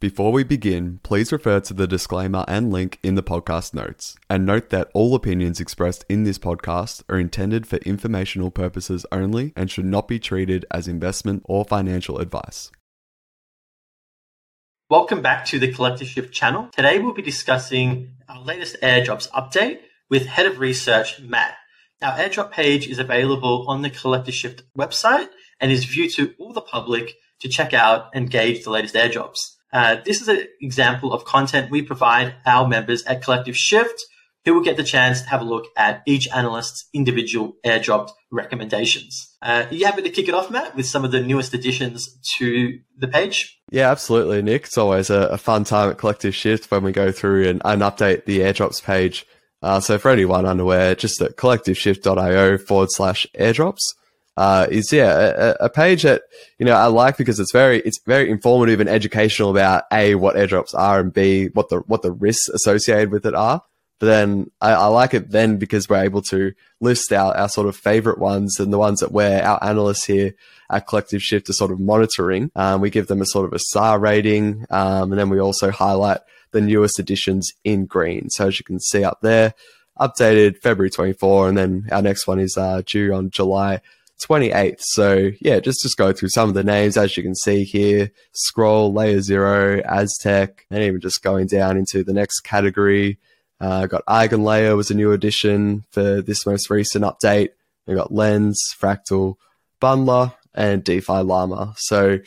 Before we begin, please refer to the disclaimer and link in the podcast notes. And note that all opinions expressed in this podcast are intended for informational purposes only and should not be treated as investment or financial advice. Welcome back to the Collective Shift channel. Today we'll be discussing our latest airdrops update with Head of Research, Matt. Our airdrop page is available on the Collective Shift website and is viewed to all the public to check out and gauge the latest airdrops. Uh, this is an example of content we provide our members at Collective Shift, who will get the chance to have a look at each analyst's individual airdropped recommendations. Uh, are you happy to kick it off, Matt, with some of the newest additions to the page? Yeah, absolutely, Nick. It's always a, a fun time at Collective Shift when we go through and, and update the airdrops page. Uh, so for anyone unaware, just at collectiveshift.io forward slash airdrops uh, is yeah a, a, page that you know I like because it's very it's very informative and educational about a what airdrops are and b what the what the risks associated with it are. But then I, I like it then because we're able to list out our sort of favorite ones and the ones that we're our analysts here at Collective Shift are sort of monitoring. Um, we give them a sort of a star rating, um, and then we also highlight the newest additions in green. So as you can see up there, updated February 24, and then our next one is uh, due on July 28th. So yeah, just just go through some of the names as you can see here. Scroll, Layer Zero, Aztec, and even just going down into the next category. Uh, got Eigenlayer was a new addition for this most recent update. We got Lens, Fractal, Bundler, and DeFi Llama. So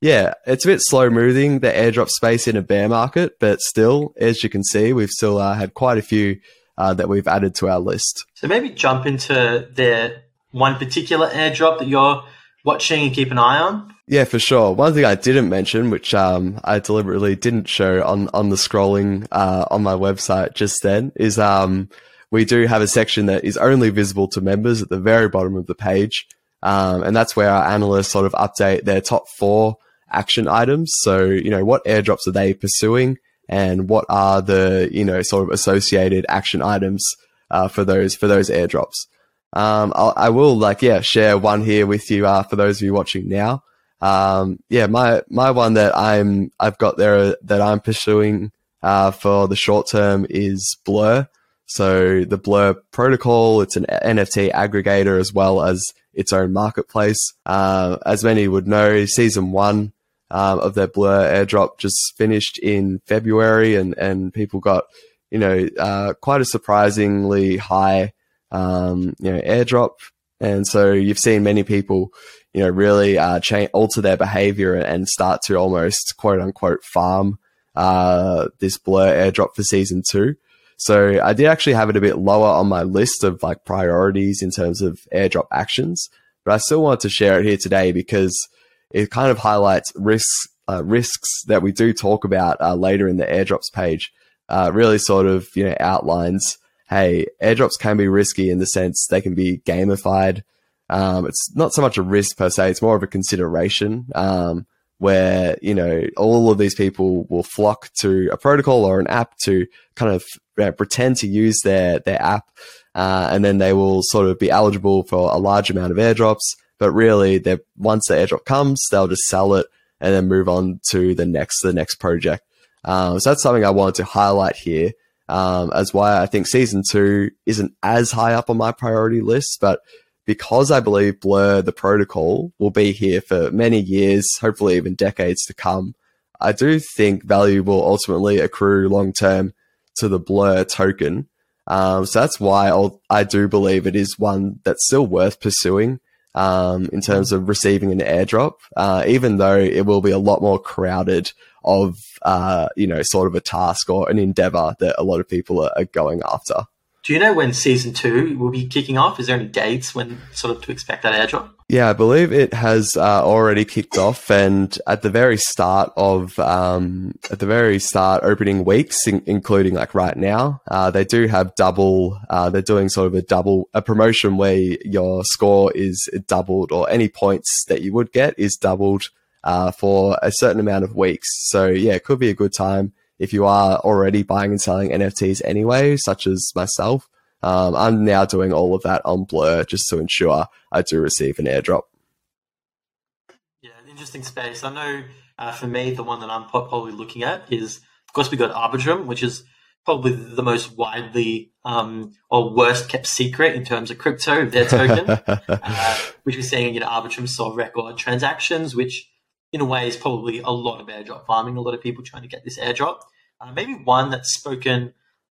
yeah, it's a bit slow moving the airdrop space in a bear market, but still, as you can see, we've still uh, had quite a few uh, that we've added to our list. So maybe jump into their one particular airdrop that you're watching and keep an eye on? Yeah, for sure. One thing I didn't mention, which um, I deliberately didn't show on, on the scrolling uh, on my website just then, is um, we do have a section that is only visible to members at the very bottom of the page. Um, and that's where our analysts sort of update their top four action items. So, you know, what airdrops are they pursuing and what are the, you know, sort of associated action items uh, for those, for those airdrops. Um, I'll, I will like, yeah, share one here with you, uh, for those of you watching now. Um, yeah, my, my one that I'm, I've got there that I'm pursuing, uh, for the short term is Blur. So the Blur protocol, it's an NFT aggregator as well as its own marketplace. Uh, as many would know, season one, um, of their Blur airdrop just finished in February and, and people got, you know, uh, quite a surprisingly high um, you know, airdrop. And so you've seen many people, you know, really uh, change, alter their behavior and start to almost quote unquote farm uh, this blur airdrop for season two. So I did actually have it a bit lower on my list of like priorities in terms of airdrop actions, but I still wanted to share it here today because it kind of highlights risks uh, risks that we do talk about uh, later in the airdrops page. Uh, really sort of you know outlines hey, airdrops can be risky in the sense they can be gamified. Um, it's not so much a risk per se; it's more of a consideration. Um, where you know all of these people will flock to a protocol or an app to kind of uh, pretend to use their their app, uh, and then they will sort of be eligible for a large amount of airdrops. But really, they once the airdrop comes, they'll just sell it and then move on to the next the next project. Um, so that's something I wanted to highlight here um, as why I think season two isn't as high up on my priority list, but because I believe Blur, the protocol, will be here for many years, hopefully even decades to come, I do think value will ultimately accrue long term to the Blur token. Um, so that's why I'll, i do believe it is one that's still worth pursuing um, in terms of receiving an airdrop, uh, even though it will be a lot more crowded of, uh, you know, sort of a task or an endeavor that a lot of people are, are going after. Do you know when season two will be kicking off? Is there any dates when sort of to expect that airdrop? Yeah, I believe it has uh, already kicked off, and at the very start of um, at the very start opening weeks, in- including like right now, uh, they do have double. Uh, they're doing sort of a double a promotion where your score is doubled, or any points that you would get is doubled uh, for a certain amount of weeks. So yeah, it could be a good time if you are already buying and selling NFTs anyway, such as myself. Um, I'm now doing all of that on Blur just to ensure I do receive an airdrop. Yeah, interesting space. I know Uh, for me, the one that I'm probably looking at is, of course, we got Arbitrum, which is probably the most widely um, or worst kept secret in terms of crypto, their token, uh, which we're seeing, you know, Arbitrum saw record transactions, which in a way is probably a lot of airdrop farming, a lot of people trying to get this airdrop. Uh, maybe one that's spoken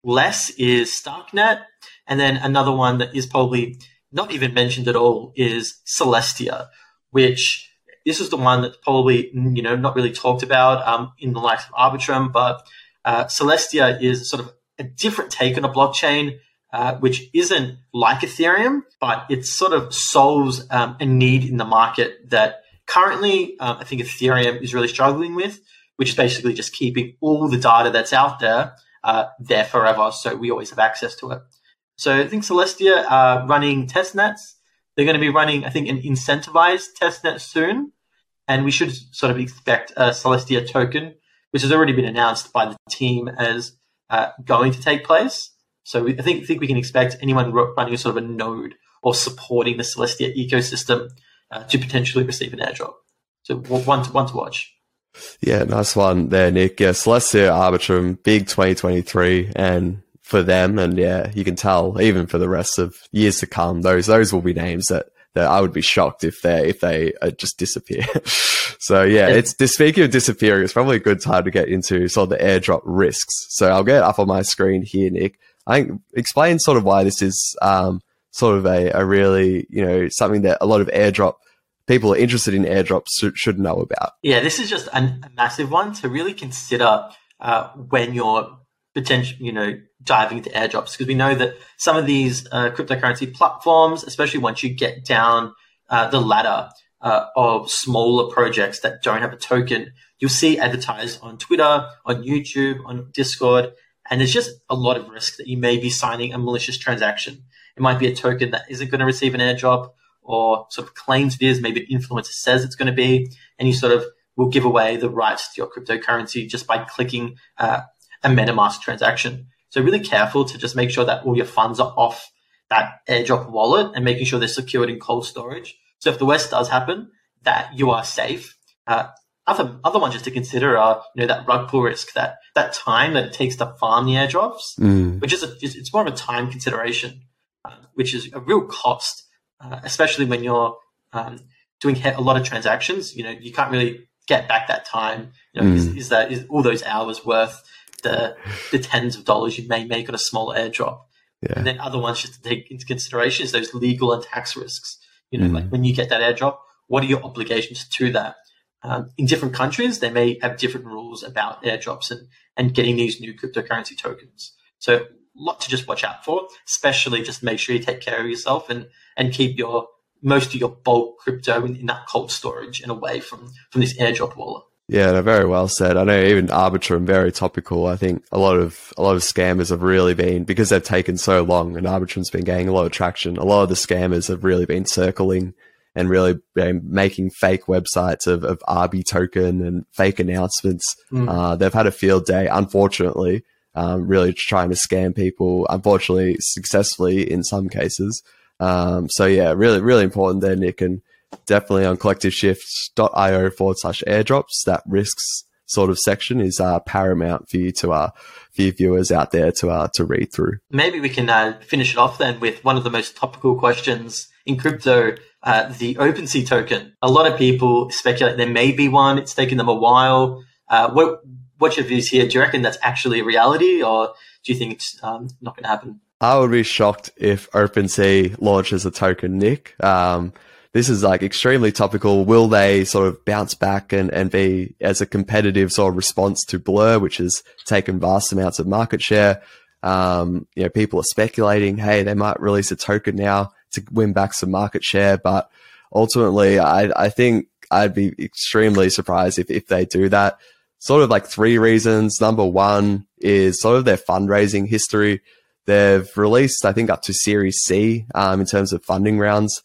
less is Starknet, and then another one that is probably not even mentioned at all is Celestia, which this is the one that's probably you know not really talked about um, in the likes of Arbitrum, but uh, Celestia is sort of a different take on a blockchain, uh, which isn't like Ethereum, but it sort of solves um, a need in the market that currently um, I think Ethereum is really struggling with, which is basically just keeping all the data that's out there uh, there forever, so we always have access to it. So I think Celestia are running test nets. They're going to be running, I think, an incentivized test net soon. And we should sort of expect a Celestia token, which has already been announced by the team as uh, going to take place. So we, I think, think we can expect anyone running a sort of a node or supporting the Celestia ecosystem uh, to potentially receive an airdrop. So one to, one to watch. Yeah, nice one there, Nick. Yeah, Celestia Arbitrum, big 2023, and for them. And yeah, you can tell even for the rest of years to come, those, those will be names that, that I would be shocked if they, if they uh, just disappear. so yeah, it's speaking of disappearing, it's probably a good time to get into sort of the airdrop risks. So I'll get up on my screen here, Nick. I think explain sort of why this is, um, sort of a, a really, you know, something that a lot of airdrop people are interested in airdrops should, know about. Yeah, this is just a, a massive one to really consider uh, when you're potential, you know, diving into airdrops because we know that some of these uh, cryptocurrency platforms, especially once you get down uh, the ladder uh, of smaller projects that don't have a token, you'll see advertised on Twitter, on YouTube, on Discord, and there's just a lot of risk that you may be signing a malicious transaction. It might be a token that isn't going to receive an airdrop or sort of claims it is, maybe an influencer says it's going to be, and you sort of will give away the rights to your cryptocurrency just by clicking uh, a MetaMask transaction. So really careful to just make sure that all your funds are off that airdrop wallet and making sure they're secured in cold storage. So if the worst does happen, that you are safe. Uh, other other ones just to consider are you know that rug pull risk, that that time that it takes to farm the airdrops, mm. which is a, it's more of a time consideration, which is a real cost, uh, especially when you're um, doing a lot of transactions. You know you can't really get back that time. You know, mm. is, is, that is all those hours worth the the tens of dollars you may make on a small airdrop. Yeah. And then other ones just to take into consideration is those legal and tax risks. You know, mm. like when you get that airdrop, what are your obligations to that? Um, in different countries, they may have different rules about airdrops and, and getting these new cryptocurrency tokens. So lot to just watch out for, especially just make sure you take care of yourself and, and keep your most of your bulk crypto in, in that cold storage and away from, from this airdrop wallet. Yeah, no, very well said. I know even Arbitrum very topical. I think a lot of a lot of scammers have really been because they've taken so long, and Arbitrum's been gaining a lot of traction. A lot of the scammers have really been circling and really been making fake websites of, of Arby token and fake announcements. Mm. Uh, they've had a field day, unfortunately, um, really trying to scam people. Unfortunately, successfully in some cases. Um, so yeah, really, really important there, Nick, and definitely on collectiveshift.io forward slash airdrops. That risks sort of section is uh, paramount for you to uh, for your viewers out there to uh, to read through. Maybe we can uh, finish it off then with one of the most topical questions in crypto, uh, the OpenSea token. A lot of people speculate there may be one. It's taken them a while. Uh, what what's your views here? Do you reckon that's actually a reality, or do you think it's um, not going to happen? I would be shocked if OpenSea launches a token, Nick. Um, this is like extremely topical. Will they sort of bounce back and, and be as a competitive sort of response to Blur, which has taken vast amounts of market share? Um, you know, people are speculating, hey, they might release a token now to win back some market share. But ultimately, I, I think I'd be extremely surprised if, if they do that. Sort of like three reasons. Number one is sort of their fundraising history. They've released, I think, up to Series C um, in terms of funding rounds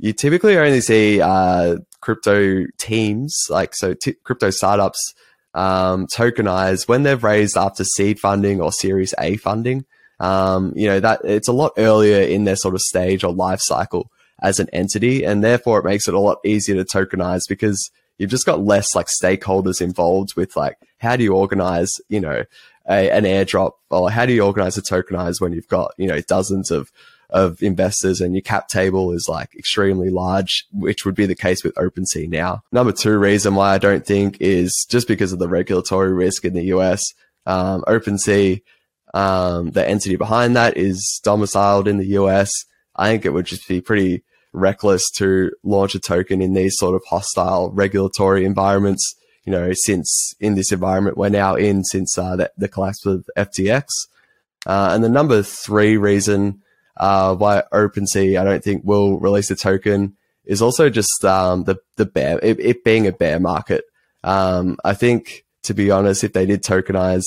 you typically only see uh, crypto teams, like so t- crypto startups, um, tokenize when they've raised after seed funding or Series A funding. Um, you know that it's a lot earlier in their sort of stage or life cycle as an entity, and therefore it makes it a lot easier to tokenize because you've just got less like stakeholders involved with like how do you organize, you know, a, an airdrop or how do you organize a tokenize when you've got, you know, dozens of of investors and your cap table is like extremely large, which would be the case with OpenSea now. Number two reason why I don't think is just because of the regulatory risk in the US. Um, OpenSea, um, the entity behind that is domiciled in the US. I think it would just be pretty reckless to launch a token in these sort of hostile regulatory environments. You know, since in this environment we're now in since uh, the, the, collapse of FTX. Uh, and the number three reason uh, why OpenSea I don't think will release a token is also just um, the the bear it, it, being a bear market. Um, I think to be honest, if they did tokenize,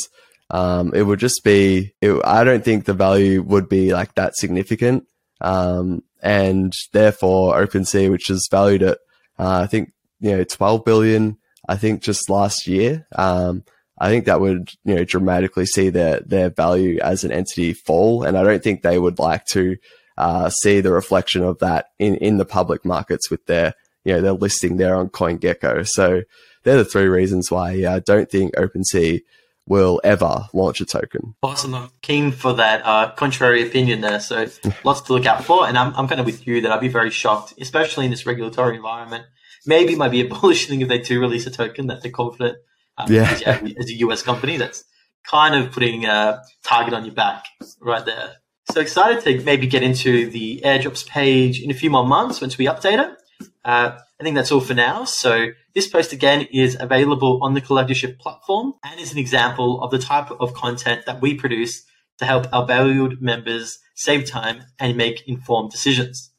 um, it would just be. It, I don't think the value would be like that significant. Um, and therefore OpenSea, which is valued at, uh, I think, you know, 12 billion, I think just last year. Um, I think that would, you know, dramatically see their, their value as an entity fall. And I don't think they would like to, uh, see the reflection of that in, in the public markets with their, you know, their listing there on CoinGecko. So they're the three reasons why I don't think OpenSea will ever launch a token. Awesome. I'm keen for that uh, contrary opinion there. So lots to look out for. And I'm, I'm kind of with you that I'd be very shocked, especially in this regulatory environment. Maybe it might be a bullish thing if they do release a token that they're confident. Um, yeah. As, as, a US company, that's kind of putting a target on your back right there. So excited to maybe get into the airdrops page in a few more months once we update it. Uh, I think that's all for now. So this post again is available on the Collective Shift platform and is an example of the type of content that we produce to help our valued members save time and make informed decisions.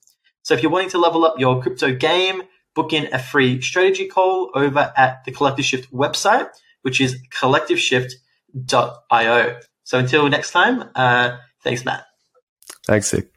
So if you're wanting to level up your crypto game, book in a free strategy call over at the Collective Shift website, which is collectiveshift.io. So until next time, uh, thanks, Matt. Thanks, Nick.